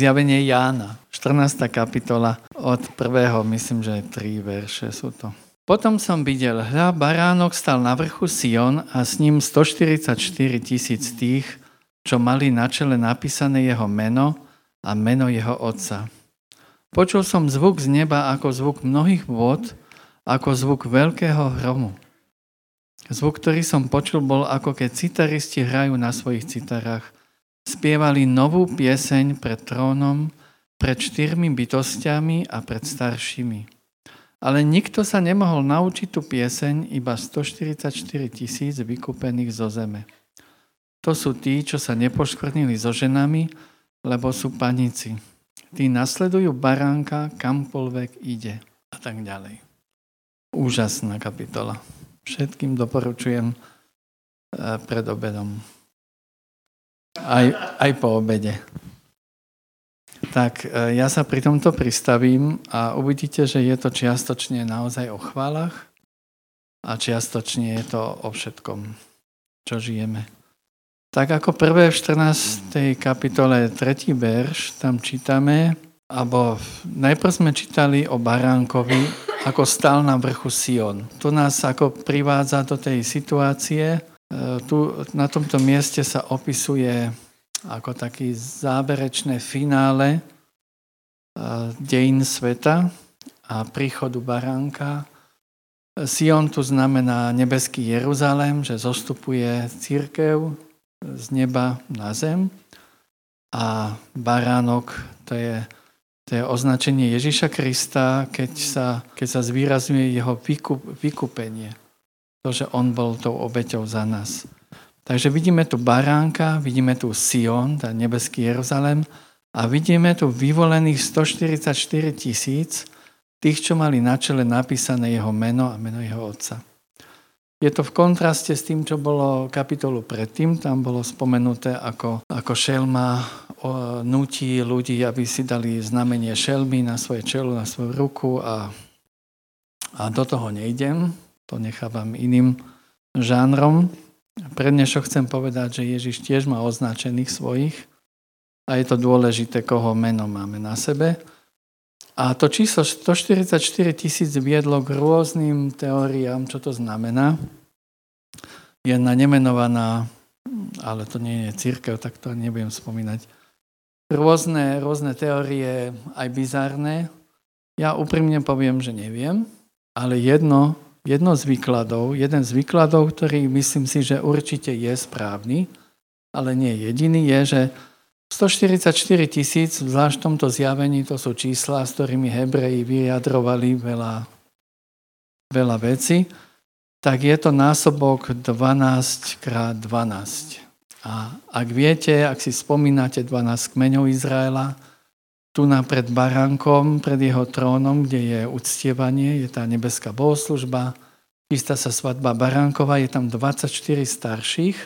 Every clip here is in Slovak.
zjavenie Jána, 14. kapitola od prvého, myslím, že tri verše sú to. Potom som videl, hľa, baránok stal na vrchu Sion a s ním 144 tisíc tých, čo mali na čele napísané jeho meno a meno jeho otca. Počul som zvuk z neba ako zvuk mnohých vod, ako zvuk veľkého hromu. Zvuk, ktorý som počul, bol ako keď citaristi hrajú na svojich citarách. Spievali novú pieseň pred trónom, pred štyrmi bytostiami a pred staršími. Ale nikto sa nemohol naučiť tú pieseň, iba 144 tisíc vykúpených zo zeme. To sú tí, čo sa nepoškvrnili so ženami, lebo sú panici. Tí nasledujú baránka, kamkoľvek ide a tak ďalej. Úžasná kapitola. Všetkým doporučujem eh, pred obedom. Aj, aj po obede. Tak eh, ja sa pri tomto pristavím a uvidíte, že je to čiastočne naozaj o chválach a čiastočne je to o všetkom, čo žijeme. Tak ako prvé v 14. kapitole 3. verš, tam čítame, alebo najprv sme čítali o baránkovi, ako stál na vrchu Sion. To nás ako privádza do tej situácie. E, tu, na tomto mieste sa opisuje ako taký záverečné finále e, dejín sveta a príchodu baránka. Sion tu znamená nebeský Jeruzalém, že zostupuje církev z neba na zem a baránok to je to je označenie Ježiša Krista, keď sa, keď sa zvýrazňuje jeho vykup, vykupenie. To, že on bol tou obeťou za nás. Takže vidíme tu baránka, vidíme tu Sion, tá nebeský Jeruzalem, a vidíme tu vyvolených 144 tisíc, tých, čo mali na čele napísané jeho meno a meno jeho otca. Je to v kontraste s tým, čo bolo kapitolu predtým. Tam bolo spomenuté, ako, ako šelma nutí ľudí, aby si dali znamenie šelmy na svoje čelo, na svoju ruku a, a do toho nejdem. To nechávam iným žánrom. Pre dnešok chcem povedať, že Ježiš tiež má označených svojich a je to dôležité, koho meno máme na sebe. A to číslo 144 tisíc viedlo k rôznym teóriám, čo to znamená. Jedna nemenovaná, ale to nie je církev, tak to nebudem spomínať. Rôzne, rôzne teórie, aj bizárne. Ja úprimne poviem, že neviem, ale jedno, jedno z výkladov, jeden z výkladov, ktorý myslím si, že určite je správny, ale nie jediný, je, že 144 tisíc, zvlášť v tomto zjavení, to sú čísla, s ktorými Hebreji vyjadrovali veľa, veľa veci, tak je to násobok 12 krát 12. A ak viete, ak si spomínate 12 kmeňov Izraela, tu na pred baránkom, pred jeho trónom, kde je uctievanie, je tá nebeská bohoslužba, chystá sa svadba baránkova, je tam 24 starších,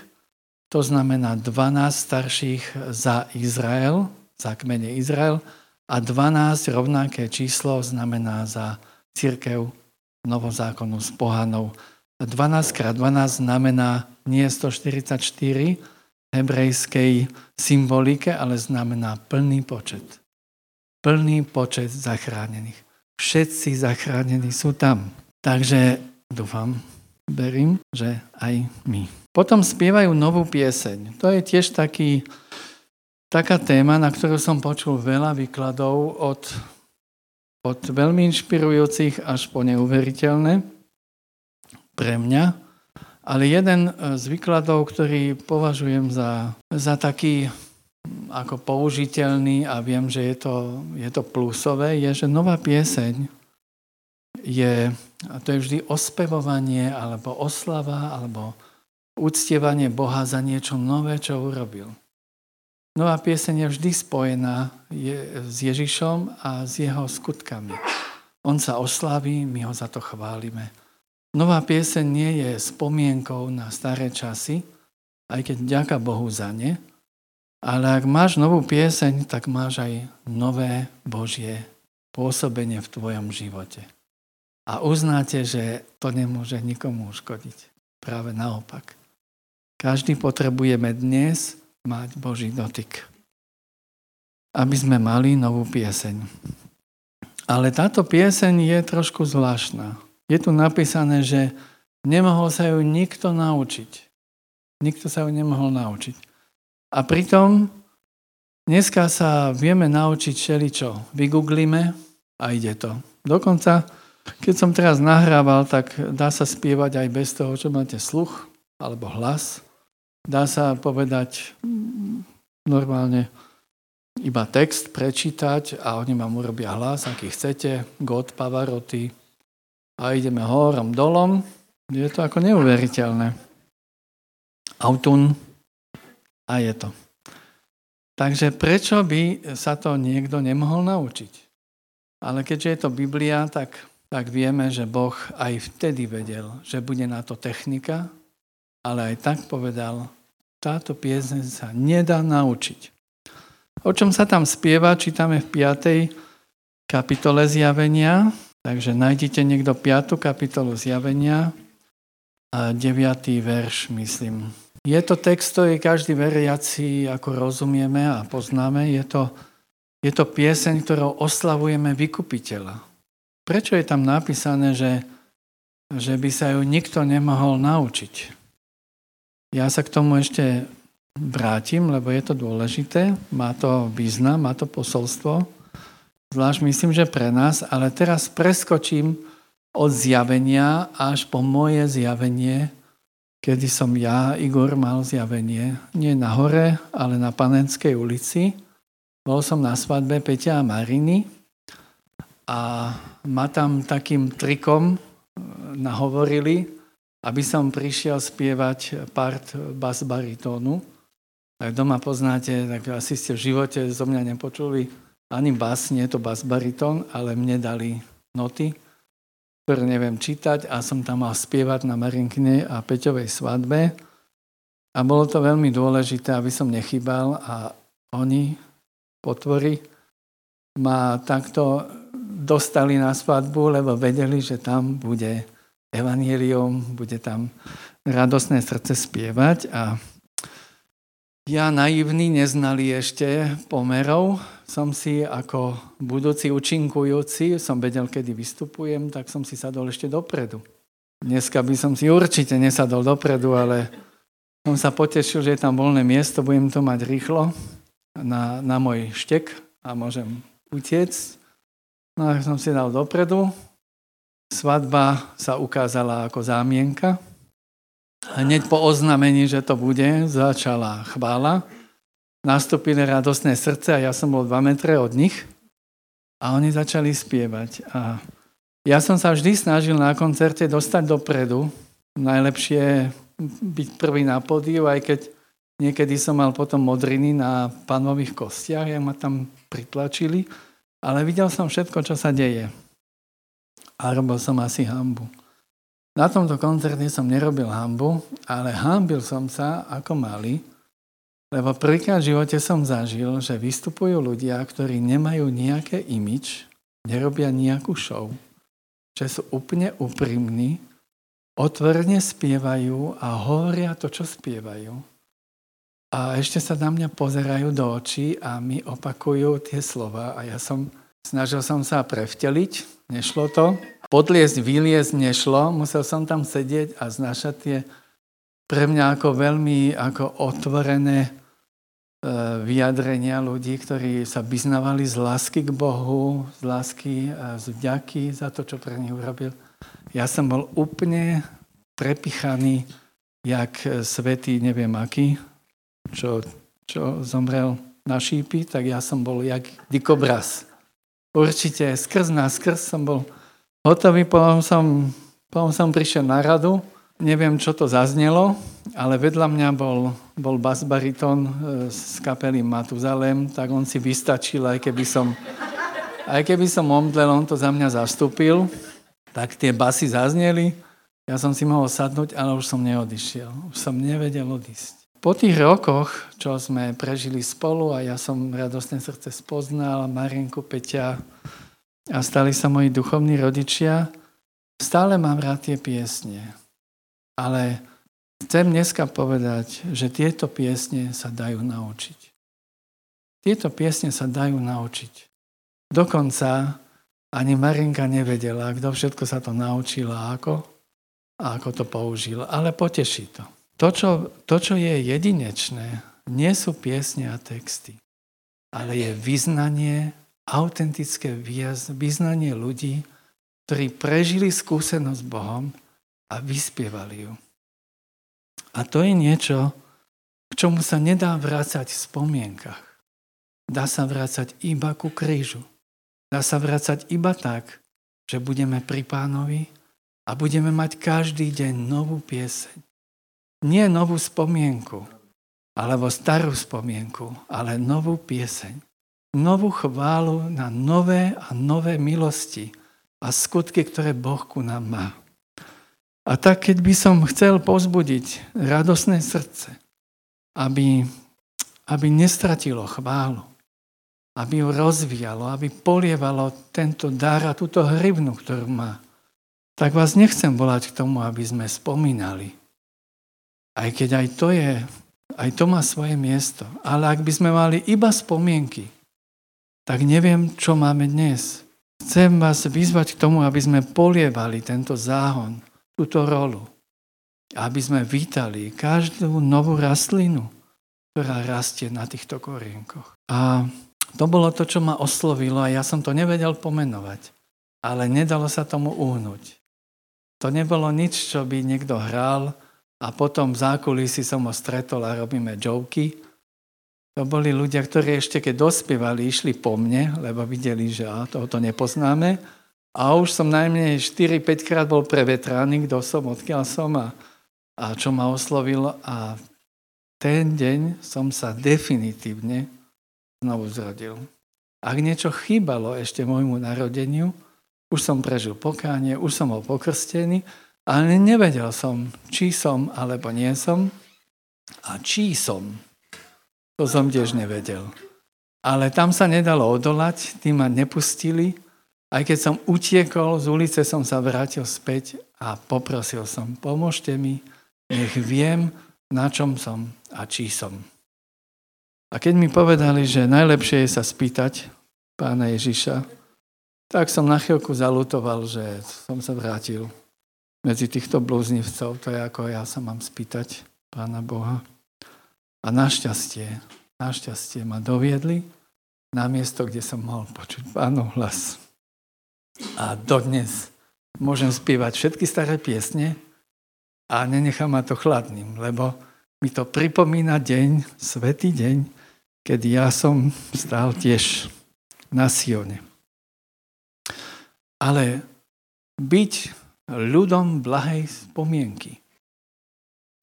to znamená 12 starších za Izrael, za kmene Izrael a 12 rovnaké číslo znamená za církev novozákonu s pohanou. 12 krát 12 znamená nie 144 hebrejskej symbolike, ale znamená plný počet. Plný počet zachránených. Všetci zachránení sú tam. Takže dúfam, verím, že aj my. Potom spievajú novú pieseň. To je tiež taký, taká téma, na ktorú som počul veľa výkladov od, od veľmi inšpirujúcich až po neuveriteľné pre mňa. Ale jeden z výkladov, ktorý považujem za, za taký ako použiteľný a viem, že je to, je to plusové, je, že nová pieseň je, a to je vždy ospevovanie, alebo oslava, alebo uctievanie Boha za niečo nové, čo urobil. Nová pieseň je vždy spojená je, s Ježišom a s jeho skutkami. On sa oslaví, my ho za to chválime. Nová pieseň nie je spomienkou na staré časy, aj keď ďaká Bohu za ne, ale ak máš novú pieseň, tak máš aj nové Božie pôsobenie v tvojom živote a uznáte, že to nemôže nikomu uškodiť. Práve naopak. Každý potrebujeme dnes mať Boží dotyk. aby sme mali novú pieseň. Ale táto pieseň je trošku zvláštna. Je tu napísané, že nemohol sa ju nikto naučiť. Nikto sa ju nemohol naučiť. A pritom dneska sa vieme naučiť všeličo. Vygooglíme a ide to. Dokonca, keď som teraz nahrával, tak dá sa spievať aj bez toho, čo máte sluch alebo hlas. Dá sa povedať normálne iba text prečítať a oni vám urobia hlas, aký chcete, God, Pavarotti a ideme horom, dolom. Je to ako neuveriteľné. Autun a je to. Takže prečo by sa to niekto nemohol naučiť? Ale keďže je to Biblia, tak, tak vieme, že Boh aj vtedy vedel, že bude na to technika, ale aj tak povedal, táto piesň sa nedá naučiť. O čom sa tam spieva, čítame v 5. kapitole zjavenia. Takže nájdite niekto 5. kapitolu zjavenia a 9. verš, myslím. Je to text, ktorý každý veriaci, ako rozumieme a poznáme, je to, je to pieseň, ktorou oslavujeme vykupiteľa. Prečo je tam napísané, že, že by sa ju nikto nemohol naučiť? Ja sa k tomu ešte vrátim, lebo je to dôležité, má to význam, má to posolstvo, zvlášť myslím, že pre nás, ale teraz preskočím od zjavenia až po moje zjavenie, kedy som ja, Igor, mal zjavenie. Nie na hore, ale na Panenskej ulici. Bol som na svadbe Peťa a Mariny a ma tam takým trikom nahovorili, aby som prišiel spievať part bas baritónu. Ak doma poznáte, tak asi ste v živote zo mňa nepočuli ani bas, nie je to bas baritón, ale mne dali noty, ktoré neviem čítať a som tam mal spievať na Marinkine a Peťovej svadbe. A bolo to veľmi dôležité, aby som nechybal a oni, potvory, ma takto dostali na svadbu, lebo vedeli, že tam bude evanelium, bude tam radosné srdce spievať a ja naivný, neznali ešte pomerov, som si ako budúci učinkujúci, som vedel, kedy vystupujem, tak som si sadol ešte dopredu. Dneska by som si určite nesadol dopredu, ale som sa potešil, že je tam voľné miesto, budem to mať rýchlo na, na môj štek a môžem utiecť. No a som si dal dopredu. Svadba sa ukázala ako zámienka, Hneď po oznamení, že to bude, začala chvála. Nastúpili radostné srdce a ja som bol 2 metre od nich a oni začali spievať. A ja som sa vždy snažil na koncerte dostať dopredu. Najlepšie byť prvý na pódiu, aj keď niekedy som mal potom modriny na panových kostiach, jak ma tam pritlačili, ale videl som všetko, čo sa deje. A robil som asi hambu. Na tomto koncerte som nerobil hambu, ale hambil som sa ako malý, lebo prvýkrát v živote som zažil, že vystupujú ľudia, ktorí nemajú nejaké imič, nerobia nejakú show, že sú úplne úprimní, otvorene spievajú a hovoria to, čo spievajú. A ešte sa na mňa pozerajú do očí a mi opakujú tie slova a ja som, snažil som sa prevteliť, nešlo to, podliesť, vyliesť nešlo, musel som tam sedieť a znašať tie pre mňa ako veľmi ako otvorené vyjadrenia ľudí, ktorí sa vyznavali z lásky k Bohu, z lásky a z vďaky za to, čo pre nich urobil. Ja som bol úplne prepichaný, jak svetý neviem aký, čo, čo zomrel na šípy, tak ja som bol jak dikobraz. Určite skrz na skrz som bol hotový, potom som, potom som prišiel na radu, neviem, čo to zaznelo, ale vedľa mňa bol, bol basbariton e, z kapely Matuzalem, tak on si vystačil, aj keby som, aj keby som omdlel, on to za mňa zastúpil, tak tie basy zazneli, ja som si mohol sadnúť, ale už som neodišiel, už som nevedel odísť. Po tých rokoch, čo sme prežili spolu a ja som radostné srdce spoznal, Marienku, Peťa, a stali sa moji duchovní rodičia, stále mám rád tie piesne. Ale chcem dneska povedať, že tieto piesne sa dajú naučiť. Tieto piesne sa dajú naučiť. Dokonca ani Marinka nevedela, kto všetko sa to naučila, ako, a ako to použil. Ale poteší to. To čo, to, čo je jedinečné, nie sú piesne a texty, ale je vyznanie, autentické vyznanie ľudí, ktorí prežili skúsenosť s Bohom a vyspievali ju. A to je niečo, k čomu sa nedá vrácať v spomienkach. Dá sa vrácať iba ku krížu. Dá sa vrácať iba tak, že budeme pri pánovi a budeme mať každý deň novú pieseň. Nie novú spomienku, alebo starú spomienku, ale novú pieseň. Novú chválu na nové a nové milosti a skutky, ktoré Boh ku nám má. A tak, keď by som chcel pozbudiť radosné srdce, aby, aby nestratilo chválu, aby ju rozvíjalo, aby polievalo tento dar a túto hrivnu, ktorú má. Tak vás nechcem volať k tomu, aby sme spomínali. Aj keď aj to je, aj to má svoje miesto. Ale ak by sme mali iba spomienky, tak neviem, čo máme dnes. Chcem vás vyzvať k tomu, aby sme polievali tento záhon, túto rolu aby sme vítali každú novú rastlinu, ktorá rastie na týchto korienkoch. A to bolo to, čo ma oslovilo a ja som to nevedel pomenovať, ale nedalo sa tomu uhnúť. To nebolo nič, čo by niekto hral a potom v zákulisí som ho stretol a robíme joky. To boli ľudia, ktorí ešte keď dospievali, išli po mne, lebo videli, že á, tohoto nepoznáme. A už som najmenej 4-5 krát bol prevetraný, kto som, odkiaľ som a a čo ma oslovilo a ten deň som sa definitívne znovu zrodil. Ak niečo chýbalo ešte môjmu narodeniu, už som prežil pokánie, už som bol pokrstený, ale nevedel som, či som alebo nie som a čí som. To som tiež nevedel. Ale tam sa nedalo odolať, tí ma nepustili. Aj keď som utiekol z ulice, som sa vrátil späť a poprosil som, pomôžte mi, nech viem, na čom som a čí som. A keď mi povedali, že najlepšie je sa spýtať pána Ježiša, tak som na chvíľku zalutoval, že som sa vrátil medzi týchto blúznivcov. To je ako ja sa mám spýtať pána Boha. A našťastie, našťastie ma doviedli na miesto, kde som mohol počuť pánov hlas. A dodnes môžem spievať všetky staré piesne, a nenechá ma to chladným, lebo mi to pripomína deň, svetý deň, keď ja som stál tiež na Sione. Ale byť ľudom blahej spomienky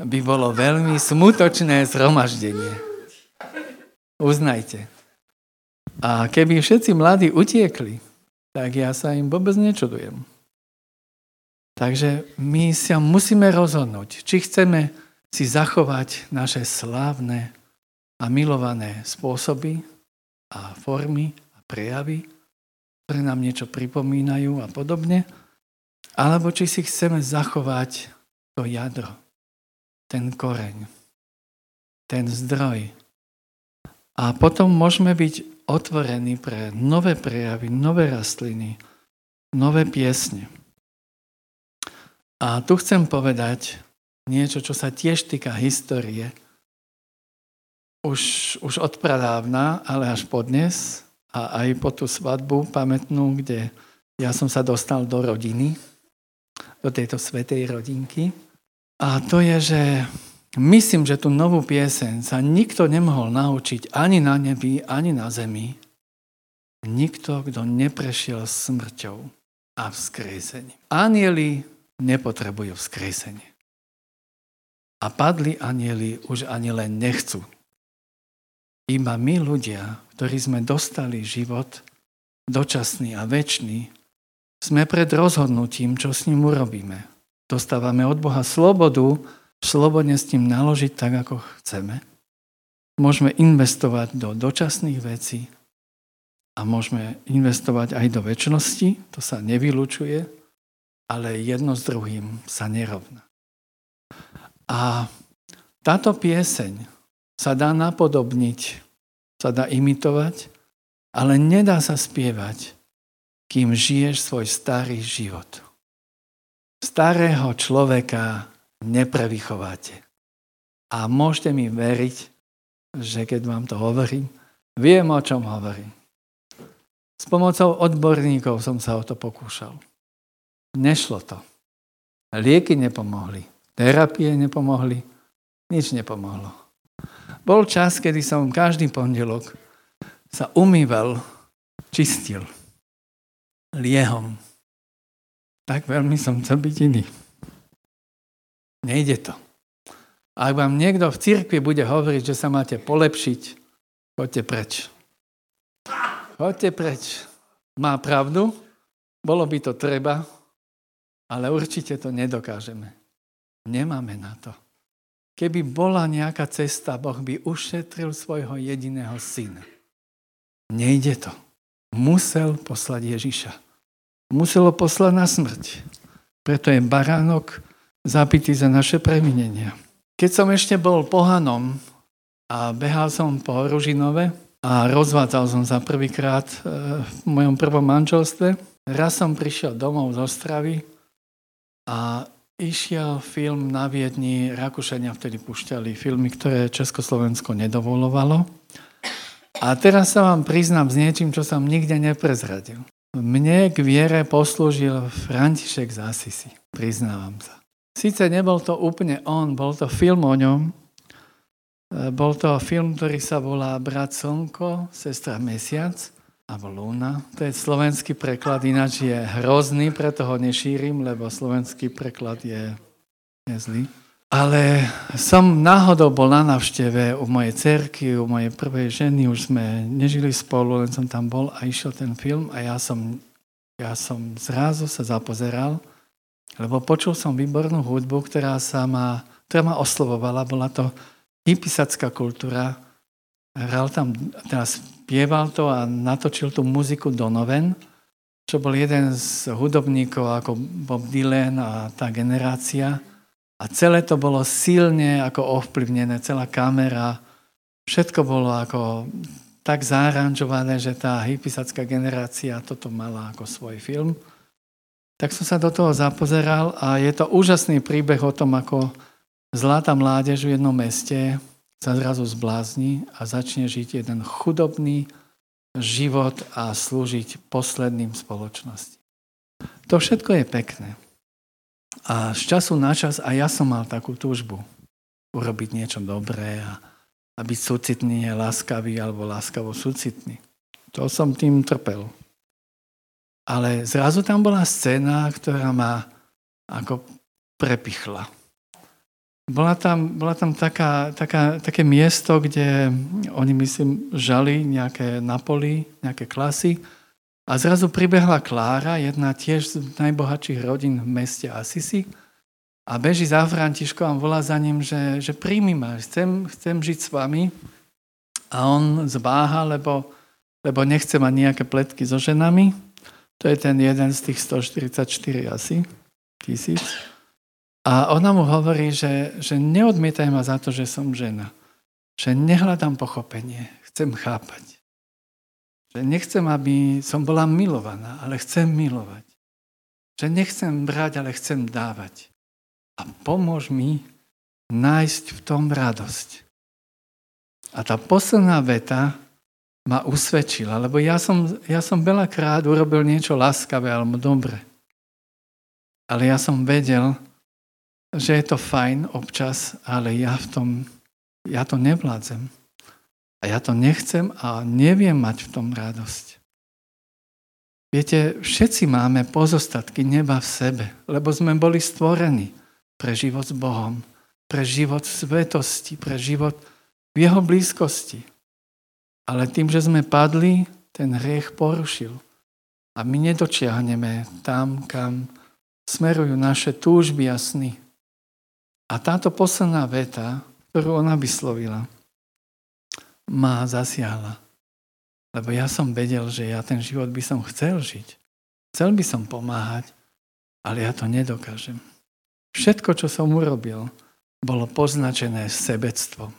by bolo veľmi smutočné zhromaždenie. Uznajte. A keby všetci mladí utiekli, tak ja sa im vôbec nečudujem. Takže my sa musíme rozhodnúť, či chceme si zachovať naše slávne a milované spôsoby a formy a prejavy, ktoré nám niečo pripomínajú a podobne, alebo či si chceme zachovať to jadro, ten koreň, ten zdroj. A potom môžeme byť otvorení pre nové prejavy, nové rastliny, nové piesne. A tu chcem povedať niečo, čo sa tiež týka histórie. Už, už od pradávna, ale až po dnes a aj po tú svadbu pamätnú, kde ja som sa dostal do rodiny, do tejto svetej rodinky. A to je, že myslím, že tú novú pieseň sa nikto nemohol naučiť ani na nebi, ani na zemi. Nikto, kto neprešiel smrťou a vzkriesením. Anieli nepotrebujú vzkriesenie. A padli anieli už ani len nechcú. Iba my ľudia, ktorí sme dostali život, dočasný a väčší, sme pred rozhodnutím, čo s ním urobíme. Dostávame od Boha slobodu, slobodne s ním naložiť tak, ako chceme. Môžeme investovať do dočasných vecí a môžeme investovať aj do väčšnosti, to sa nevylučuje, ale jedno s druhým sa nerovná. A táto pieseň sa dá napodobniť sa dá imitovať, ale nedá sa spievať, kým žiješ svoj starý život. Starého človeka neprevychováte. A môžete mi veriť, že keď vám to hovorím, viem, o čom hovorím. S pomocou odborníkov som sa o to pokúšal. Nešlo to. Lieky nepomohli, terapie nepomohli, nič nepomohlo. Bol čas, kedy som každý pondelok sa umýval, čistil liehom. Tak veľmi som chcel byť iný. Nejde to. Ak vám niekto v cirkvi bude hovoriť, že sa máte polepšiť, choďte preč. Choďte preč. Má pravdu, bolo by to treba, ale určite to nedokážeme. Nemáme na to. Keby bola nejaká cesta, Boh by ušetril svojho jediného syna. Nejde to. Musel poslať Ježiša. Muselo poslať na smrť. Preto je baránok zabitý za naše preminenia. Keď som ešte bol pohanom a behal som po Ružinove, a rozvádzal som sa prvýkrát e, v mojom prvom manželstve. Raz som prišiel domov z Ostravy a išiel film na Viedni, Rakúšania vtedy pušťali filmy, ktoré Československo nedovolovalo. A teraz sa vám priznám s niečím, čo som nikde neprezradil. Mne k viere poslúžil František z Asisi, priznávam sa. Sice nebol to úplne on, bol to film o ňom, E, bol to film, ktorý sa volá Brat Slnko, Sestra Mesiac alebo Luna. To je slovenský preklad, ináč je hrozný, preto ho nešírim, lebo slovenský preklad je, je. Ale som náhodou bol na návšteve u mojej cerky, u mojej prvej ženy, už sme nežili spolu, len som tam bol a išiel ten film a ja som, ja som zrazu sa zapozeral, lebo počul som výbornú hudbu, ktorá, sa ma, ktorá ma oslovovala. Bola to hypisacká kultúra. Hral tam, teraz spieval to a natočil tú muziku Donovan, čo bol jeden z hudobníkov ako Bob Dylan a tá generácia. A celé to bolo silne ako ovplyvnené, celá kamera, všetko bolo ako tak zaranžované, že tá hypisacká generácia toto mala ako svoj film. Tak som sa do toho zapozeral a je to úžasný príbeh o tom, ako Zlatá mládež v jednom meste sa zrazu zblázni a začne žiť jeden chudobný život a slúžiť posledným spoločnosti. To všetko je pekné. A z času na čas aj ja som mal takú túžbu urobiť niečo dobré a, a byť súcitný, láskavý alebo láskavo súcitný. To som tým trpel. Ale zrazu tam bola scéna, ktorá ma ako prepichla. Bola tam, bola tam taká, taká, také miesto, kde oni, myslím, žali nejaké napoli, nejaké klasy. A zrazu pribehla Klára, jedna tiež z najbohatších rodín v meste Asisi. A beží za Františkom a volá za ním, že, že príjmi ma, chcem, chcem žiť s vami. A on zváha, lebo, lebo nechce mať nejaké pletky so ženami. To je ten jeden z tých 144 asi, tisíc. A ona mu hovorí, že, že neodmietaj ma za to, že som žena. Že nehľadám pochopenie, chcem chápať. Že nechcem, aby som bola milovaná, ale chcem milovať. Že nechcem brať, ale chcem dávať. A pomôž mi nájsť v tom radosť. A tá posledná veta ma usvedčila, lebo ja som, ja som veľakrát urobil niečo láskavé alebo dobre. Ale ja som vedel, že je to fajn občas, ale ja v tom, ja to nevládzem. A ja to nechcem a neviem mať v tom radosť. Viete, všetci máme pozostatky neba v sebe, lebo sme boli stvorení pre život s Bohom, pre život v svetosti, pre život v jeho blízkosti. Ale tým, že sme padli, ten hriech porušil. A my nedočiahneme tam, kam smerujú naše túžby a sny. A táto posledná veta, ktorú ona vyslovila, ma zasiahla. Lebo ja som vedel, že ja ten život by som chcel žiť. Chcel by som pomáhať, ale ja to nedokážem. Všetko, čo som urobil, bolo poznačené sebectvom.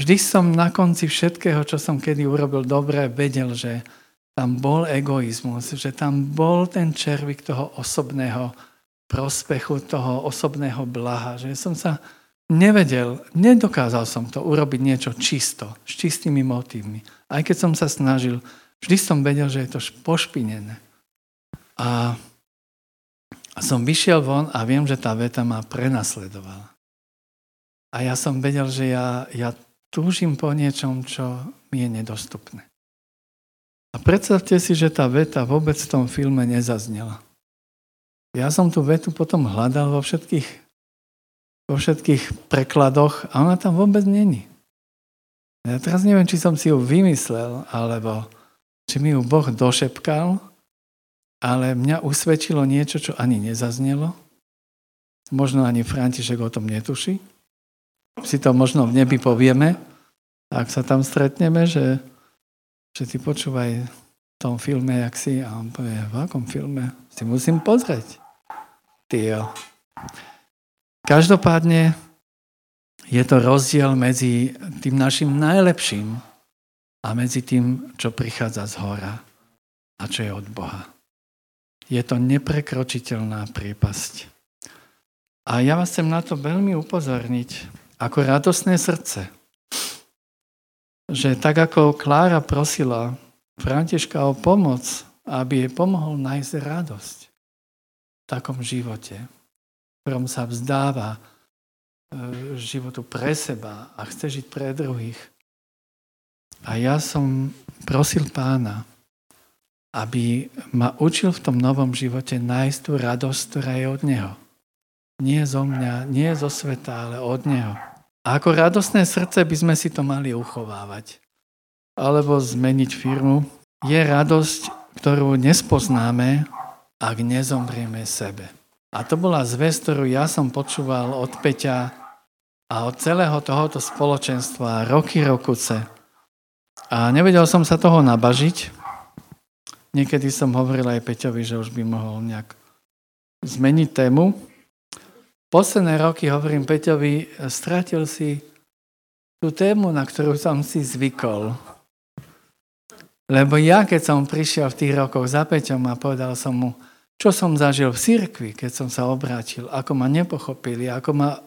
Vždy som na konci všetkého, čo som kedy urobil dobre, vedel, že tam bol egoizmus, že tam bol ten červik toho osobného prospechu, toho osobného blaha, že som sa nevedel, nedokázal som to urobiť niečo čisto, s čistými motívmi. Aj keď som sa snažil, vždy som vedel, že je to pošpinené. A, som vyšiel von a viem, že tá veta ma prenasledovala. A ja som vedel, že ja, ja túžim po niečom, čo mi je nedostupné. A predstavte si, že tá veta vôbec v tom filme nezaznela. Ja som tú vetu potom hľadal vo všetkých, vo všetkých prekladoch a ona tam vôbec není. Ja teraz neviem, či som si ju vymyslel, alebo či mi ju Boh došepkal, ale mňa usvedčilo niečo, čo ani nezaznelo. Možno ani František o tom netuší si to možno v nebi povieme, ak sa tam stretneme, že, že ty počúvaj v tom filme, jak si, a on povie, v akom filme? Si musím pozrieť. Ty Každopádne je to rozdiel medzi tým našim najlepším a medzi tým, čo prichádza z hora a čo je od Boha. Je to neprekročiteľná prípasť. A ja vás chcem na to veľmi upozorniť, ako radosné srdce. Že tak ako Klára prosila Františka o pomoc, aby jej pomohol nájsť radosť v takom živote, v ktorom sa vzdáva e, životu pre seba a chce žiť pre druhých. A ja som prosil pána, aby ma učil v tom novom živote nájsť tú radosť, ktorá je od Neho. Nie zo mňa, nie zo sveta, ale od Neho. A ako radostné srdce by sme si to mali uchovávať. Alebo zmeniť firmu. Je radosť, ktorú nespoznáme, ak nezomrieme sebe. A to bola zväz, ktorú ja som počúval od Peťa a od celého tohoto spoločenstva roky, rokuce. A nevedel som sa toho nabažiť. Niekedy som hovoril aj Peťovi, že už by mohol nejak zmeniť tému, Posledné roky, hovorím Peťovi, stratil si tú tému, na ktorú som si zvykol. Lebo ja, keď som prišiel v tých rokoch za Peťom a povedal som mu, čo som zažil v cirkvi, keď som sa obrátil, ako ma nepochopili, ako ma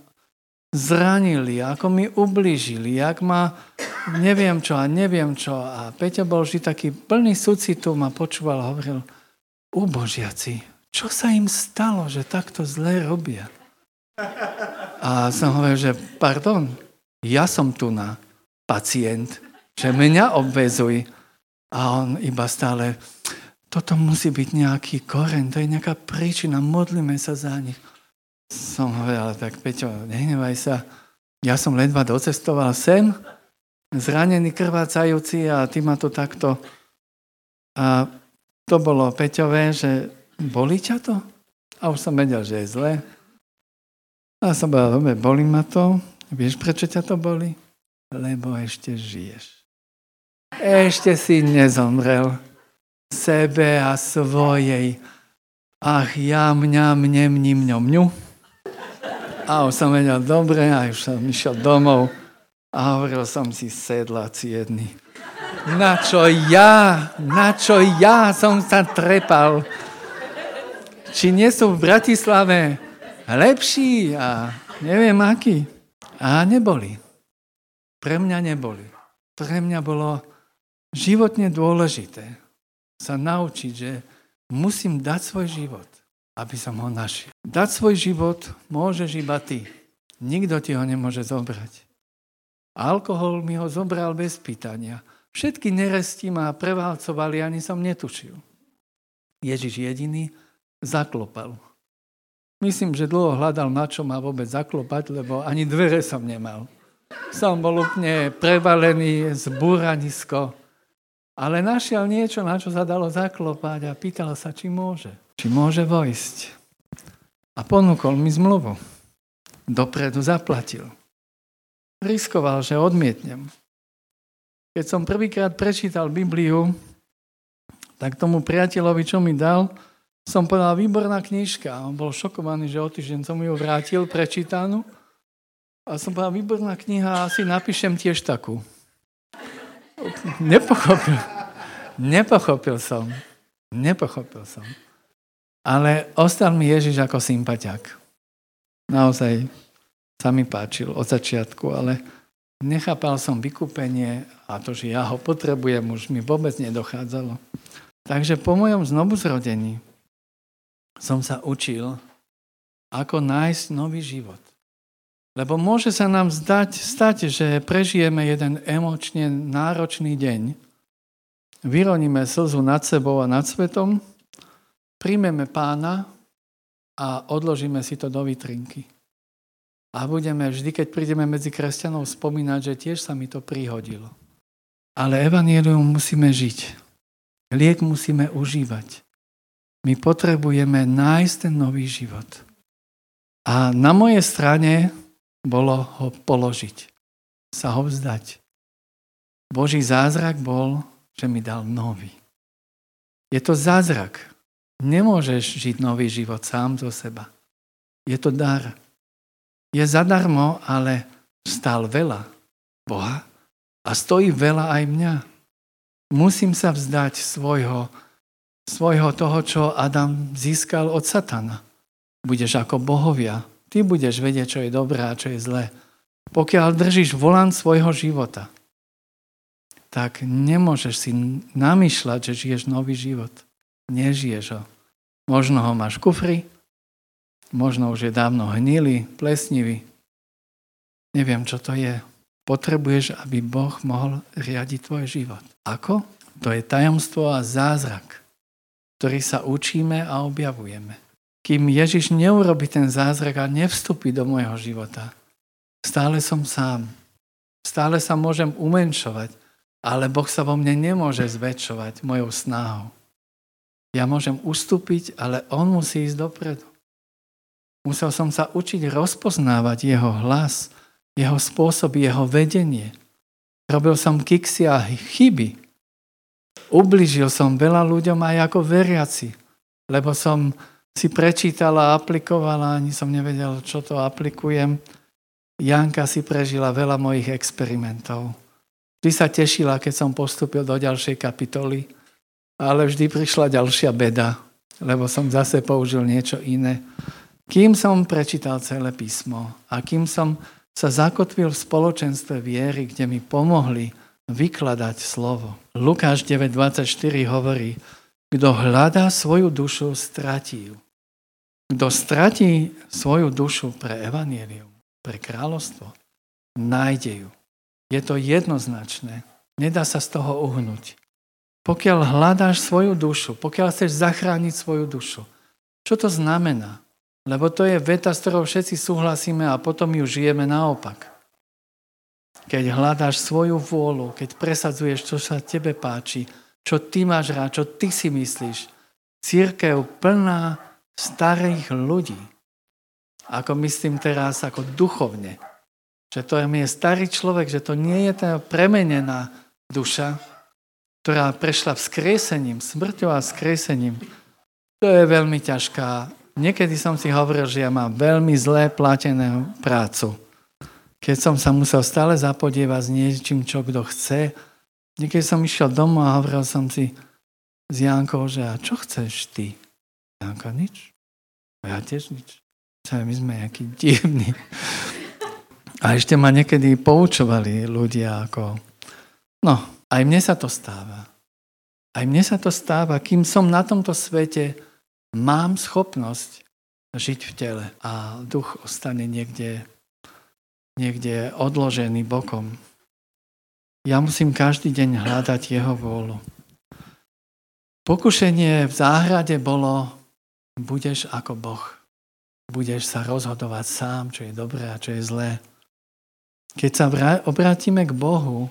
zranili, ako mi ubližili, jak ma neviem čo a neviem čo. A Peťo bol vždy taký plný súcitu, ma počúval a hovoril, ubožiaci, čo sa im stalo, že takto zle robia? A som hovoril, že pardon, ja som tu na pacient, že mňa obvezuj. A on iba stále, toto musí byť nejaký koreň, to je nejaká príčina, modlíme sa za nich. Som hovoril, tak Peťo, nehnevaj sa, ja som ledva docestoval sem, zranený, krvácajúci a ty ma tu takto... A to bolo Peťové, že boli ťa to? A už som vedel, že je zle. A som povedal, dobre, boli ma to. Vieš, prečo ťa to boli? Lebo ešte žiješ. Ešte si nezomrel sebe a svojej. Ach, ja, mňa, mne, mni, mňo, mňu. A už som vedel, dobre, a už som išiel domov a hovoril som si, sedláci jedni. Na čo ja, na čo ja som sa trepal? Či nie sú v Bratislave lepší a neviem aký. A neboli. Pre mňa neboli. Pre mňa bolo životne dôležité sa naučiť, že musím dať svoj život, aby som ho našiel. Dať svoj život môžeš iba ty. Nikto ti ho nemôže zobrať. Alkohol mi ho zobral bez pýtania. Všetky neresti ma prevalcovali, ani som netušil. Ježiš jediný zaklopal. Myslím, že dlho hľadal, na čo ma vôbec zaklopať, lebo ani dvere som nemal. Som bol úplne prevalený, zbúranisko. Ale našiel niečo, na čo sa dalo zaklopať a pýtal sa, či môže. Či môže vojsť. A ponúkol mi zmluvu. Dopredu zaplatil. Riskoval, že odmietnem. Keď som prvýkrát prečítal Bibliu, tak tomu priateľovi, čo mi dal, som povedal, výborná knižka. On bol šokovaný, že o týždeň som ju vrátil prečítanú. A som povedal, výborná kniha, asi napíšem tiež takú. Nepochopil. Nepochopil som. Nepochopil som. Ale ostal mi Ježiš ako sympatiak. Naozaj sa mi páčil od začiatku, ale nechápal som vykúpenie a to, že ja ho potrebujem, už mi vôbec nedochádzalo. Takže po mojom znovuzrodení som sa učil, ako nájsť nový život. Lebo môže sa nám zdať, stať, že prežijeme jeden emočne náročný deň, vyroníme slzu nad sebou a nad svetom, príjmeme pána a odložíme si to do vitrinky. A budeme vždy, keď prídeme medzi kresťanov, spomínať, že tiež sa mi to prihodilo. Ale evanielium musíme žiť. Liek musíme užívať. My potrebujeme nájsť ten nový život. A na mojej strane bolo ho položiť, sa ho vzdať. Boží zázrak bol, že mi dal nový. Je to zázrak. Nemôžeš žiť nový život sám zo seba. Je to dar. Je zadarmo, ale stál veľa Boha a stojí veľa aj mňa. Musím sa vzdať svojho, svojho toho, čo Adam získal od satana. Budeš ako bohovia, Ty budeš vedieť, čo je dobré a čo je zlé. Pokiaľ držíš volant svojho života, tak nemôžeš si namýšľať, že žiješ nový život. Nežiješ ho. Možno ho máš kufri, možno už je dávno hnilý, plesnivý. Neviem, čo to je. Potrebuješ, aby Boh mohol riadiť tvoj život. Ako? To je tajomstvo a zázrak, ktorý sa učíme a objavujeme kým Ježiš neurobi ten zázrak a nevstupí do môjho života, stále som sám. Stále sa môžem umenšovať, ale Boh sa vo mne nemôže zväčšovať mojou snahou. Ja môžem ustúpiť, ale On musí ísť dopredu. Musel som sa učiť rozpoznávať Jeho hlas, Jeho spôsob, Jeho vedenie. Robil som kiksy a chyby. Ubližil som veľa ľuďom aj ako veriaci, lebo som si prečítala aplikovala, ani som nevedel, čo to aplikujem. Janka si prežila veľa mojich experimentov. Vždy sa tešila, keď som postúpil do ďalšej kapitoly, ale vždy prišla ďalšia beda, lebo som zase použil niečo iné. Kým som prečítal celé písmo a kým som sa zakotvil v spoločenstve viery, kde mi pomohli vykladať slovo. Lukáš 9.24 hovorí, kto hľadá svoju dušu, stratí ju. Kto stratí svoju dušu pre evanielium, pre kráľovstvo, nájde ju. Je to jednoznačné. Nedá sa z toho uhnúť. Pokiaľ hľadáš svoju dušu, pokiaľ chceš zachrániť svoju dušu, čo to znamená? Lebo to je veta, s ktorou všetci súhlasíme a potom ju žijeme naopak. Keď hľadáš svoju vôľu, keď presadzuješ, čo sa tebe páči, čo ty máš rád, čo ty si myslíš, církev plná starých ľudí. Ako myslím teraz, ako duchovne. Že to je starý človek, že to nie je tá premenená duša, ktorá prešla vzkriesením, smrťou a vzkriesením. To je veľmi ťažká. Niekedy som si hovoril, že ja mám veľmi zlé platenú prácu. Keď som sa musel stále zapodievať s niečím, čo kto chce, niekedy som išiel domov a hovoril som si s Jankou, že a čo chceš ty? Janka, nič. A ja tiež nič. My sme nejakí divní. A ešte ma niekedy poučovali ľudia ako... No, aj mne sa to stáva. Aj mne sa to stáva, kým som na tomto svete, mám schopnosť žiť v tele a duch ostane niekde, niekde odložený bokom. Ja musím každý deň hľadať jeho vôľu. Pokušenie v záhrade bolo budeš ako Boh. Budeš sa rozhodovať sám, čo je dobré a čo je zlé. Keď sa obrátime k Bohu,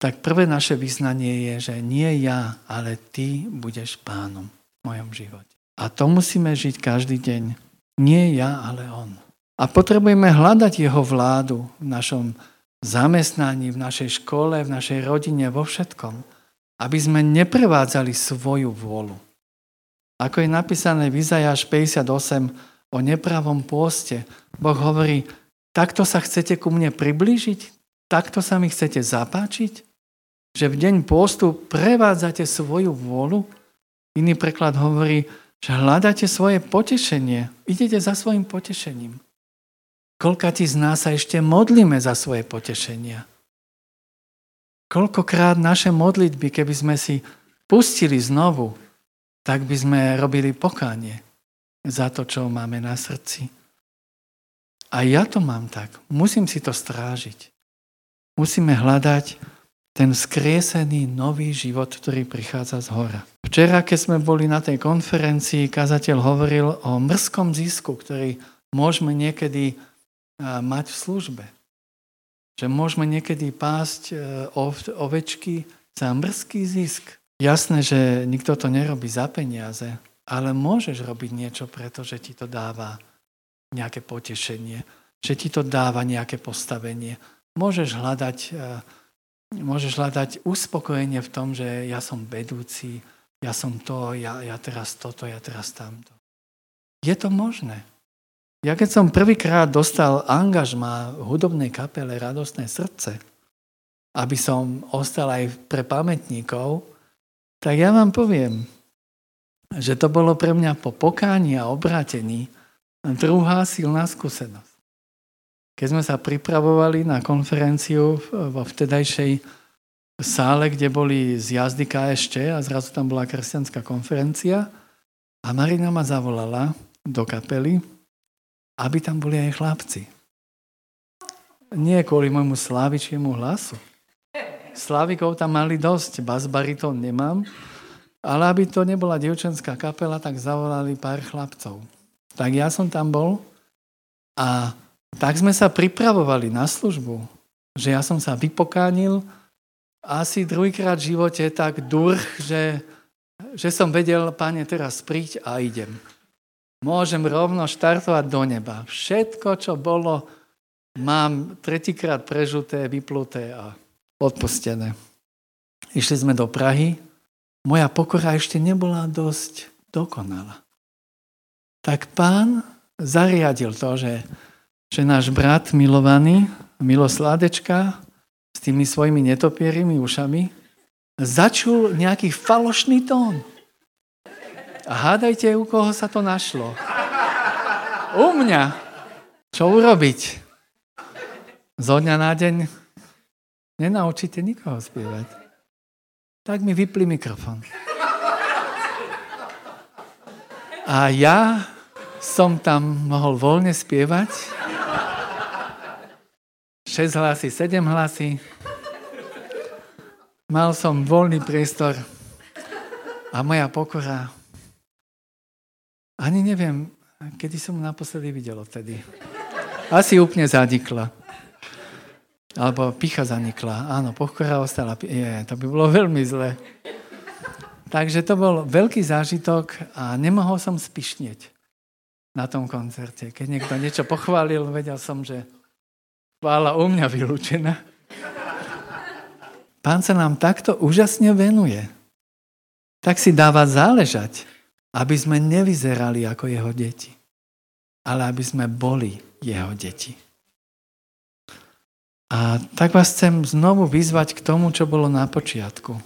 tak prvé naše vyznanie je, že nie ja, ale ty budeš pánom v mojom živote. A to musíme žiť každý deň. Nie ja, ale on. A potrebujeme hľadať jeho vládu v našom zamestnaní, v našej škole, v našej rodine, vo všetkom. Aby sme neprevádzali svoju vôľu. Ako je napísané v Izajáš 58 o nepravom pôste, Boh hovorí, Takto sa chcete ku mne priblížiť? Takto sa mi chcete zapáčiť? Že v deň postu prevádzate svoju vôľu? Iný preklad hovorí, že hľadáte svoje potešenie. Idete za svojim potešením. Koľka ti z nás sa ešte modlíme za svoje potešenia? Koľkokrát naše modlitby, keby sme si pustili znovu, tak by sme robili pokánie za to, čo máme na srdci. A ja to mám tak. Musím si to strážiť. Musíme hľadať ten skriesený nový život, ktorý prichádza z hora. Včera, keď sme boli na tej konferencii, kazateľ hovoril o mrzkom zisku, ktorý môžeme niekedy mať v službe. Že môžeme niekedy pásť e, ovečky za mrzký zisk. Jasné, že nikto to nerobí za peniaze, ale môžeš robiť niečo, pretože ti to dáva nejaké potešenie, že ti to dáva nejaké postavenie. Môžeš hľadať, e, môžeš hľadať uspokojenie v tom, že ja som vedúci, ja som to, ja, ja teraz toto, ja teraz tamto. Je to možné. Ja keď som prvýkrát dostal angažma hudobnej kapele Radostné srdce, aby som ostal aj pre pamätníkov, tak ja vám poviem, že to bolo pre mňa po pokáni a obrátení druhá silná skúsenosť. Keď sme sa pripravovali na konferenciu vo vtedajšej sále, kde boli z jazdy KSČ a zrazu tam bola kresťanská konferencia a Marina ma zavolala do kapely aby tam boli aj chlapci. Nie kvôli môjmu slávičiemu hlasu. Slavikov tam mali dosť, basbaritón nemám, ale aby to nebola dievčenská kapela, tak zavolali pár chlapcov. Tak ja som tam bol a tak sme sa pripravovali na službu, že ja som sa vypokánil asi druhýkrát v živote tak durch, že, že som vedel, páne, teraz príď a idem môžem rovno štartovať do neba. Všetko, čo bolo, mám tretíkrát prežuté, vypluté a odpustené. Išli sme do Prahy. Moja pokora ešte nebola dosť dokonalá. Tak pán zariadil to, že, že náš brat milovaný, Milo Sládečka, s tými svojimi netopierými ušami, začul nejaký falošný tón. A hádajte, u koho sa to našlo. U mňa. Čo urobiť? Zo dňa na deň nenaučíte nikoho spievať. Tak mi vypli mikrofon. A ja som tam mohol voľne spievať. 6 hlasy, 7 hlasy. Mal som voľný priestor a moja pokora ani neviem, kedy som naposledy videl odtedy. Asi úplne zanikla. Alebo picha zanikla. Áno, pochora ostala. Je, to by bolo veľmi zle. Takže to bol veľký zážitok a nemohol som spišnieť na tom koncerte. Keď niekto niečo pochválil, vedel som, že chvála u mňa vylúčená. Pán sa nám takto úžasne venuje. Tak si dáva záležať aby sme nevyzerali ako jeho deti, ale aby sme boli jeho deti. A tak vás chcem znovu vyzvať k tomu, čo bolo na počiatku.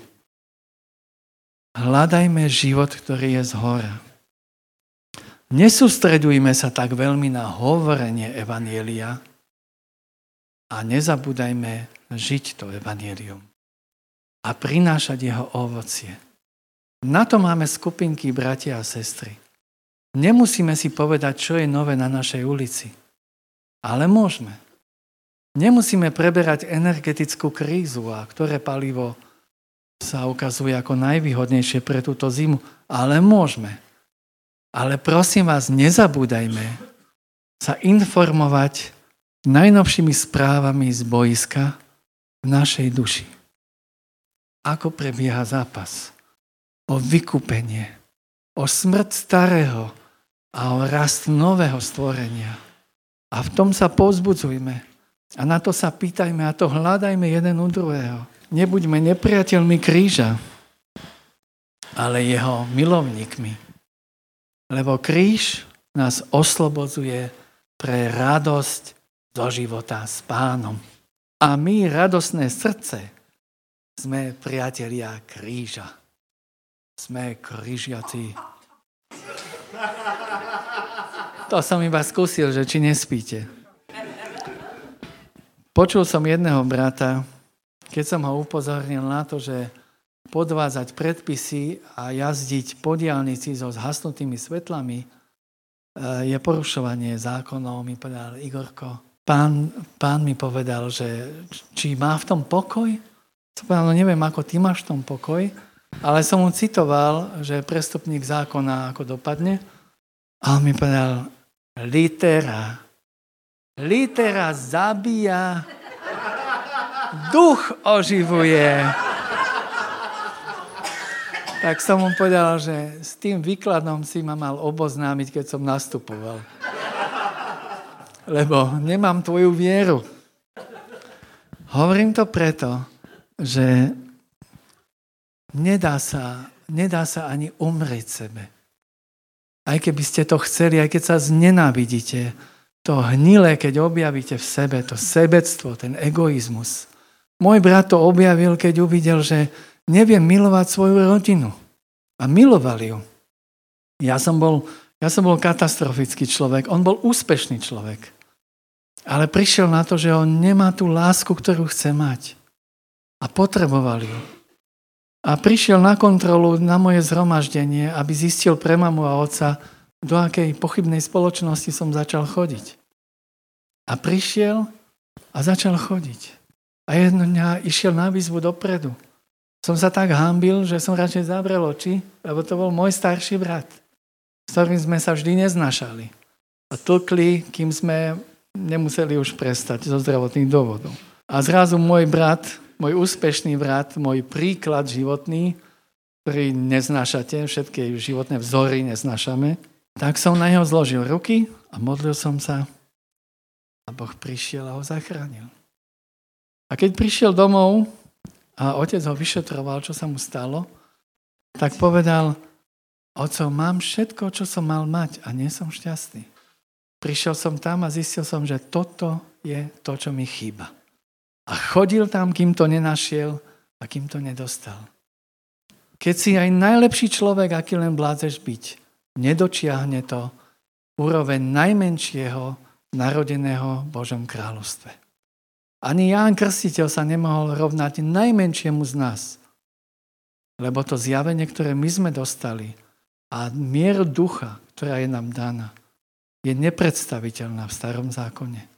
Hľadajme život, ktorý je z hora. Nesústredujme sa tak veľmi na hovorenie Evanielia a nezabúdajme žiť to Evanielium a prinášať jeho ovocie. Na to máme skupinky bratia a sestry. Nemusíme si povedať, čo je nové na našej ulici. Ale môžeme. Nemusíme preberať energetickú krízu a ktoré palivo sa ukazuje ako najvýhodnejšie pre túto zimu. Ale môžeme. Ale prosím vás, nezabúdajme sa informovať najnovšími správami z boiska v našej duši. Ako prebieha zápas o vykúpenie, o smrť starého a o rast nového stvorenia. A v tom sa povzbudzujme. A na to sa pýtajme a to hľadajme jeden u druhého. Nebuďme nepriateľmi kríža, ale jeho milovníkmi. Lebo kríž nás oslobodzuje pre radosť do života s pánom. A my, radosné srdce, sme priatelia kríža. Sme krížiaci. To som iba skúsil, že či nespíte. Počul som jedného brata, keď som ho upozornil na to, že podvázať predpisy a jazdiť po diálnici so zhasnutými svetlami eh, je porušovanie zákonov, mi povedal Igorko. Pán, pán mi povedal, že či má v tom pokoj? Som povedal, no neviem, ako ty máš v tom pokoj, ale som mu citoval, že prestupník zákona ako dopadne. A on mi povedal, litera. Litera zabíja, duch oživuje. Tak som mu povedal, že s tým výkladom si ma mal oboznámiť, keď som nastupoval. Lebo nemám tvoju vieru. Hovorím to preto, že nedá sa, nedá sa ani umrieť sebe. Aj keby ste to chceli, aj keď sa znenávidíte, to hnilé, keď objavíte v sebe, to sebectvo, ten egoizmus. Môj brat to objavil, keď uvidel, že neviem milovať svoju rodinu. A miloval ju. Ja som bol, ja som bol katastrofický človek, on bol úspešný človek. Ale prišiel na to, že on nemá tú lásku, ktorú chce mať. A potreboval ju. A prišiel na kontrolu na moje zhromaždenie, aby zistil pre mamu a otca, do akej pochybnej spoločnosti som začal chodiť. A prišiel a začal chodiť. A jedno dňa išiel na výzvu dopredu som sa tak hambil, že som radšej zavrel oči, lebo to bol môj starší brat, s ktorým sme sa vždy neznašali. A tlkli, kým sme nemuseli už prestať zo zdravotných dôvodov. A zrazu môj brat, môj úspešný brat, môj príklad životný, ktorý neznášate, všetky životné vzory neznášame, tak som na neho zložil ruky a modlil som sa a Boh prišiel a ho zachránil. A keď prišiel domov, a otec ho vyšetroval, čo sa mu stalo, tak povedal, oco, mám všetko, čo som mal mať a nie som šťastný. Prišiel som tam a zistil som, že toto je to, čo mi chýba. A chodil tam, kým to nenašiel a kým to nedostal. Keď si aj najlepší človek, aký len vládzeš byť, nedočiahne to úroveň najmenšieho narodeného v Božom kráľovstve. Ani Ján Krstiteľ sa nemohol rovnať najmenšiemu z nás. Lebo to zjavenie, ktoré my sme dostali a mieru ducha, ktorá je nám daná, je nepredstaviteľná v starom zákone.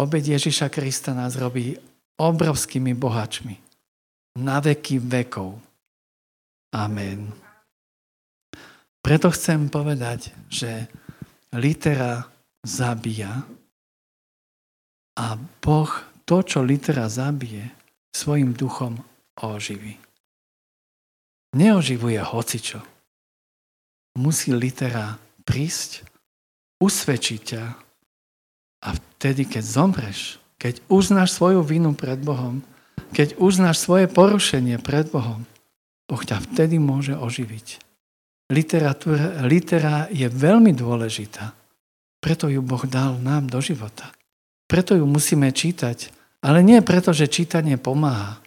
Obed Ježiša Krista nás robí obrovskými bohačmi. Na veky vekov. Amen. Preto chcem povedať, že litera zabíja, a Boh to, čo litera zabije, svojim duchom oživí. Neoživuje hocičo. Musí litera prísť, usvedčiť ťa a vtedy, keď zomreš, keď uznáš svoju vinu pred Bohom, keď uznáš svoje porušenie pred Bohom, Boh ťa vtedy môže oživiť. Literatúra, litera je veľmi dôležitá, preto ju Boh dal nám do života. Preto ju musíme čítať. Ale nie preto, že čítanie pomáha.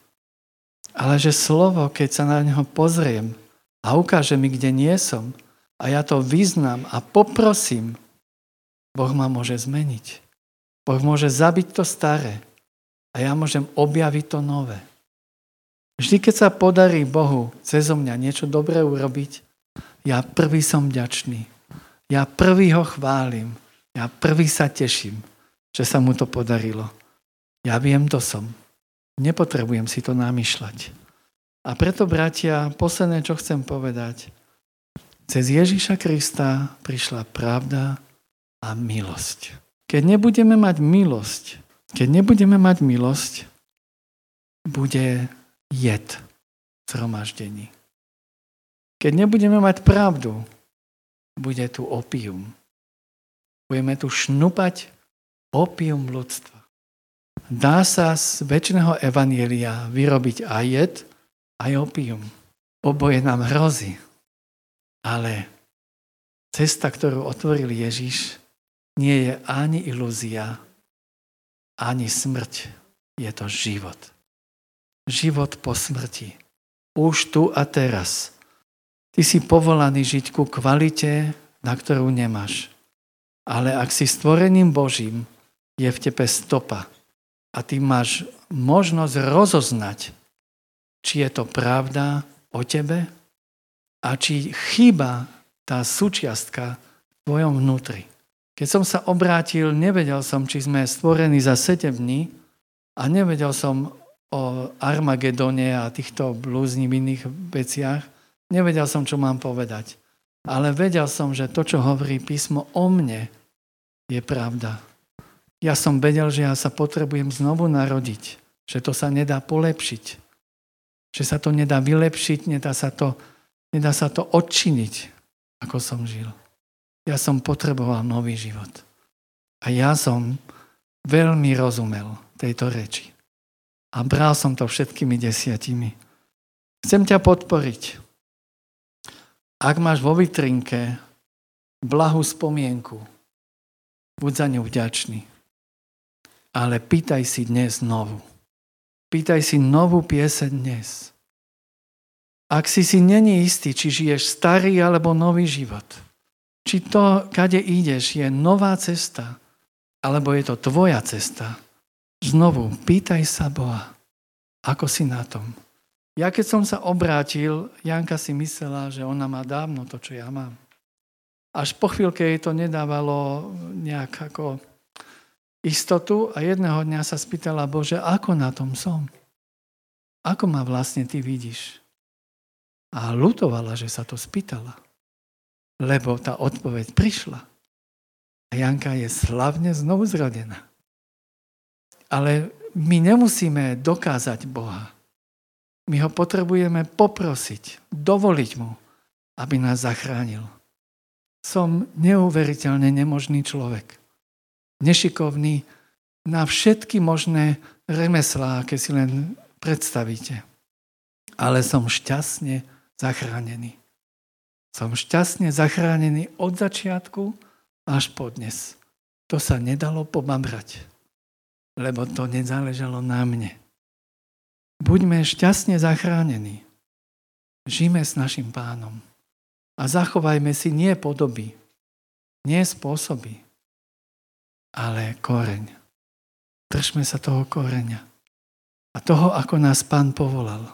Ale že slovo, keď sa na neho pozriem a ukáže mi, kde nie som, a ja to vyznám a poprosím, Boh ma môže zmeniť. Boh môže zabiť to staré a ja môžem objaviť to nové. Vždy, keď sa podarí Bohu cez mňa niečo dobré urobiť, ja prvý som vďačný. Ja prvý ho chválim. Ja prvý sa teším že sa mu to podarilo. Ja viem, to som. Nepotrebujem si to namýšľať. A preto, bratia, posledné, čo chcem povedať, cez Ježiša Krista prišla pravda a milosť. Keď nebudeme mať milosť, keď nebudeme mať milosť, bude jed zhromaždení. Keď nebudeme mať pravdu, bude tu opium. Budeme tu šnupať opium ľudstva. Dá sa z väčšného evanielia vyrobiť aj jed, aj opium. Oboje nám hrozí. Ale cesta, ktorú otvoril Ježiš, nie je ani ilúzia, ani smrť. Je to život. Život po smrti. Už tu a teraz. Ty si povolaný žiť ku kvalite, na ktorú nemáš. Ale ak si stvorením Božím, je v tebe stopa. A ty máš možnosť rozoznať, či je to pravda o tebe a či chýba tá súčiastka v tvojom vnútri. Keď som sa obrátil, nevedel som, či sme stvorení za 7 dní a nevedel som o Armagedone a týchto blúznivých veciach. Nevedel som, čo mám povedať. Ale vedel som, že to, čo hovorí písmo o mne, je pravda. Ja som vedel, že ja sa potrebujem znovu narodiť. Že to sa nedá polepšiť. Že sa to nedá vylepšiť, nedá sa to, nedá sa to odčiniť, ako som žil. Ja som potreboval nový život. A ja som veľmi rozumel tejto reči. A bral som to všetkými desiatimi. Chcem ťa podporiť. Ak máš vo vitrinke blahú spomienku, buď za ňu vďačný. Ale pýtaj si dnes znovu. Pýtaj si novú pieseň dnes. Ak si si není istý, či žiješ starý alebo nový život – či to, kade ideš, je nová cesta, alebo je to tvoja cesta. Znovu, pýtaj sa Boha, ako si na tom. Ja keď som sa obrátil, Janka si myslela, že ona má dávno to, čo ja mám. Až po chvíľke jej to nedávalo nejak ako istotu a jedného dňa sa spýtala, Bože, ako na tom som? Ako ma vlastne ty vidíš? A lutovala, že sa to spýtala lebo tá odpoveď prišla. A Janka je slavne znovu zrodená. Ale my nemusíme dokázať Boha. My ho potrebujeme poprosiť, dovoliť mu, aby nás zachránil. Som neuveriteľne nemožný človek. Nešikovný na všetky možné remeslá, aké si len predstavíte. Ale som šťastne zachránený. Som šťastne zachránený od začiatku až po dnes. To sa nedalo pomamrať, lebo to nezáležalo na mne. Buďme šťastne zachránení. Žijme s našim pánom. A zachovajme si nie podoby, nie spôsoby, ale koreň. Držme sa toho koreňa. A toho, ako nás pán povolal.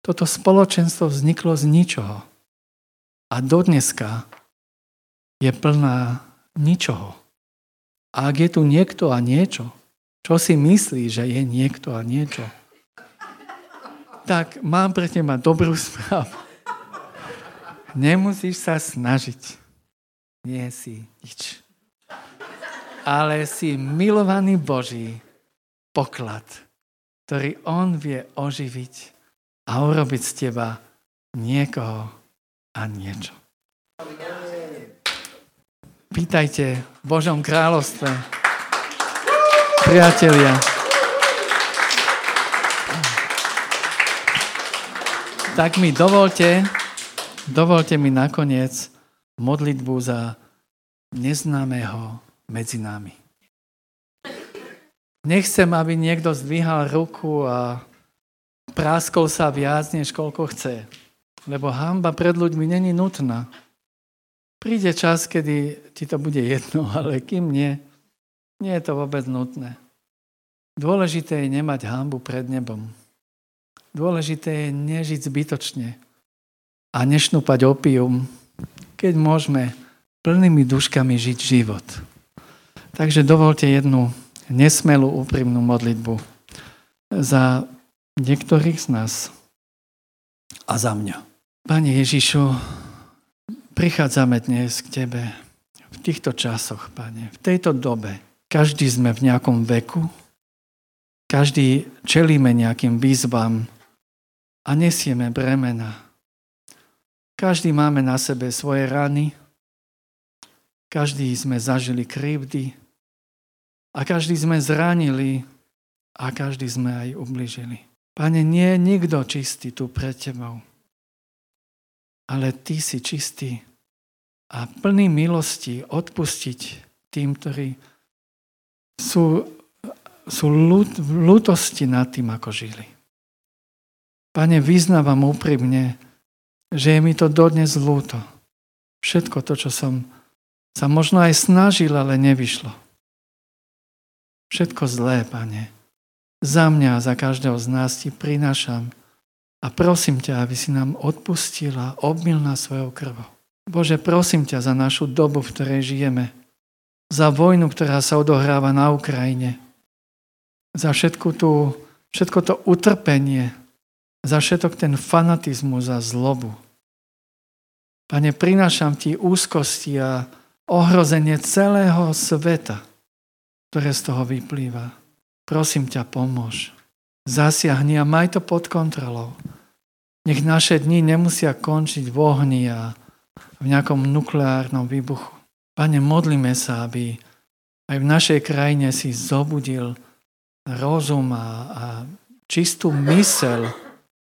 Toto spoločenstvo vzniklo z ničoho a dodneska je plná ničoho. A ak je tu niekto a niečo, čo si myslí, že je niekto a niečo, tak mám pre teba dobrú správu. Nemusíš sa snažiť. Nie si nič. Ale si milovaný Boží poklad, ktorý On vie oživiť a urobiť z teba niekoho, a niečo. Pýtajte v Božom kráľovstve. Priatelia. Tak mi dovolte, dovolte mi nakoniec modlitbu za neznámeho medzi nami. Nechcem, aby niekto zdvíhal ruku a práskol sa viac, než koľko chce. Lebo hamba pred ľuďmi není nutná. Príde čas, kedy ti to bude jedno, ale kým nie, nie je to vôbec nutné. Dôležité je nemať hambu pred nebom. Dôležité je nežiť zbytočne a nešnúpať opium, keď môžeme plnými duškami žiť život. Takže dovolte jednu nesmelú úprimnú modlitbu za niektorých z nás a za mňa. Pane Ježišu, prichádzame dnes k Tebe v týchto časoch, Pane, v tejto dobe. Každý sme v nejakom veku, každý čelíme nejakým výzvam a nesieme bremena. Každý máme na sebe svoje rany, každý sme zažili krivdy a každý sme zranili a každý sme aj ubližili. Pane, nie je nikto čistý tu pred Tebou ale ty si čistý a plný milosti odpustiť tým, ktorí sú sú ľud, v ľútosti nad tým, ako žili. Pane, vyznávam úprimne, že je mi to dodnes ľúto. Všetko to, čo som sa možno aj snažil, ale nevyšlo. Všetko zlé, Pane. Za mňa a za každého z nás ti prinášam a prosím ťa, aby si nám odpustila, obmil na svojou krvou. Bože, prosím ťa za našu dobu, v ktorej žijeme, za vojnu, ktorá sa odohráva na Ukrajine, za všetku tú, všetko to utrpenie, za všetok ten fanatizmus a zlobu. Pane, prinášam Ti úzkosti a ohrozenie celého sveta, ktoré z toho vyplýva. Prosím ťa, pomôž. Zasiahni a maj to pod kontrolou. Nech naše dni nemusia končiť v ohni a v nejakom nukleárnom výbuchu. Pane, modlíme sa, aby aj v našej krajine si zobudil rozum a, a čistú mysel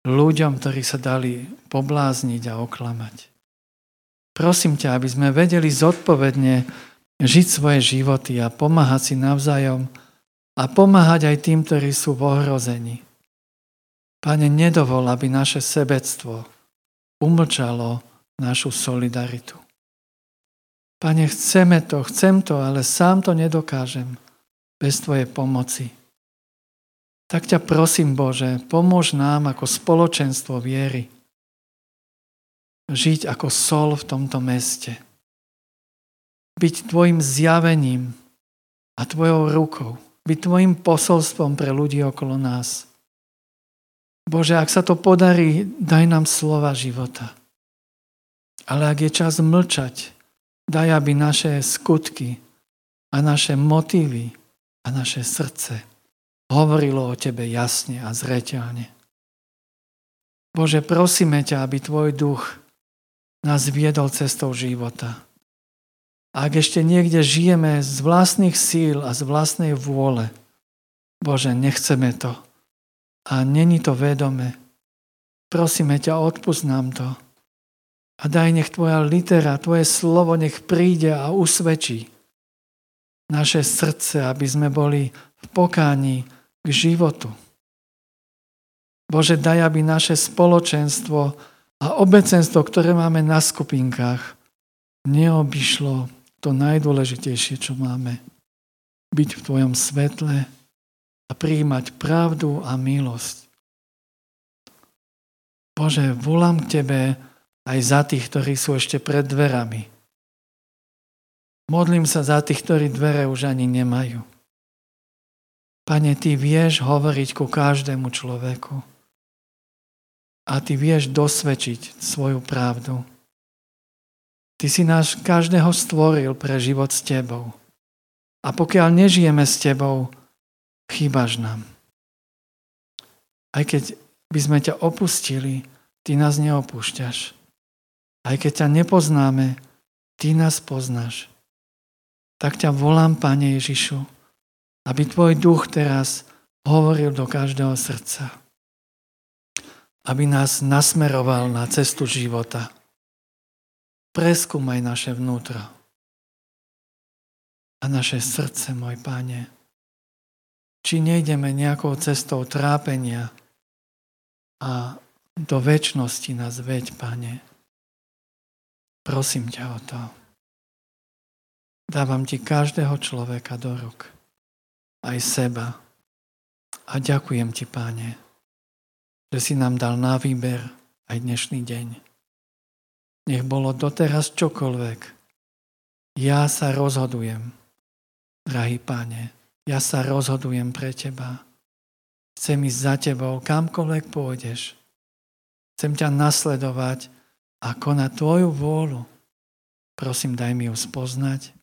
ľuďom, ktorí sa dali poblázniť a oklamať. Prosím ťa, aby sme vedeli zodpovedne žiť svoje životy a pomáhať si navzájom a pomáhať aj tým, ktorí sú v ohrození. Pane, nedovol, aby naše sebectvo umlčalo našu solidaritu. Pane, chceme to, chcem to, ale sám to nedokážem bez Tvojej pomoci. Tak ťa prosím, Bože, pomôž nám ako spoločenstvo viery žiť ako sol v tomto meste. Byť Tvojim zjavením a Tvojou rukou. Byť Tvojim posolstvom pre ľudí okolo nás. Bože, ak sa to podarí, daj nám slova života. Ale ak je čas mlčať, daj, aby naše skutky a naše motívy a naše srdce hovorilo o Tebe jasne a zreteľne. Bože, prosíme ťa, aby Tvoj duch nás viedol cestou života. A ak ešte niekde žijeme z vlastných síl a z vlastnej vôle, Bože, nechceme to. A není to vedome. Prosíme ťa, odpust nám to. A daj nech Tvoja litera, Tvoje slovo nech príde a usvedčí naše srdce, aby sme boli v pokání k životu. Bože, daj, aby naše spoločenstvo a obecenstvo, ktoré máme na skupinkách, neobyšlo to najdôležitejšie, čo máme. Byť v Tvojom svetle a prijímať pravdu a milosť. Bože, volám k Tebe aj za tých, ktorí sú ešte pred dverami. Modlím sa za tých, ktorí dvere už ani nemajú. Pane, Ty vieš hovoriť ku každému človeku. A Ty vieš dosvedčiť svoju pravdu. Ty si náš každého stvoril pre život s Tebou. A pokiaľ nežijeme s Tebou, chýbaš nám. Aj keď by sme ťa opustili, Ty nás neopúšťaš. Aj keď ťa nepoznáme, Ty nás poznáš. Tak ťa volám, Pane Ježišu, aby tvoj duch teraz hovoril do každého srdca. Aby nás nasmeroval na cestu života. Preskúmaj naše vnútro a naše srdce, môj Pane. Či nejdeme nejakou cestou trápenia a do väčšnosti nás veď, Pane. Prosím ťa o to. Dávam ti každého človeka do ruk aj seba. A ďakujem ti, páne, že si nám dal na výber aj dnešný deň. Nech bolo doteraz čokoľvek. Ja sa rozhodujem, drahý páne, ja sa rozhodujem pre teba. Chcem ísť za tebou, kamkoľvek pôjdeš. Chcem ťa nasledovať a konať tvoju vôľu. Prosím, daj mi ju spoznať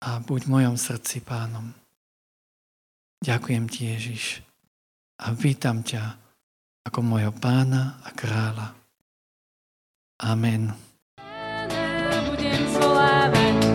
a buď v mojom srdci pánom. Ďakujem ti, Ježiš, a vítam ťa ako môjho pána a kráľa. Amen. Budem slávať